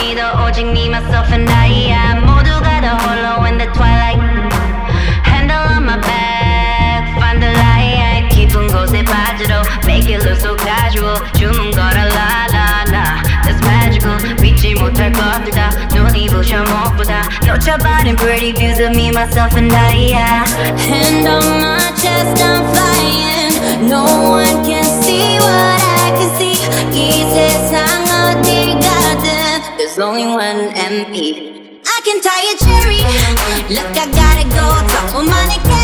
오직 me, myself and I 모두가 다 홀로 in the twilight Handle on my back Find the light 깊은 곳에 빠져도 Make it look so casual 주문 걸어 la la la That's magical 믿지 못할 것들 다 눈이 부셔 무엇보다 놓쳐버린 pretty views of me, myself and I Hand there's one MP. I can tie a cherry, look, I gotta go. Talk with Monica.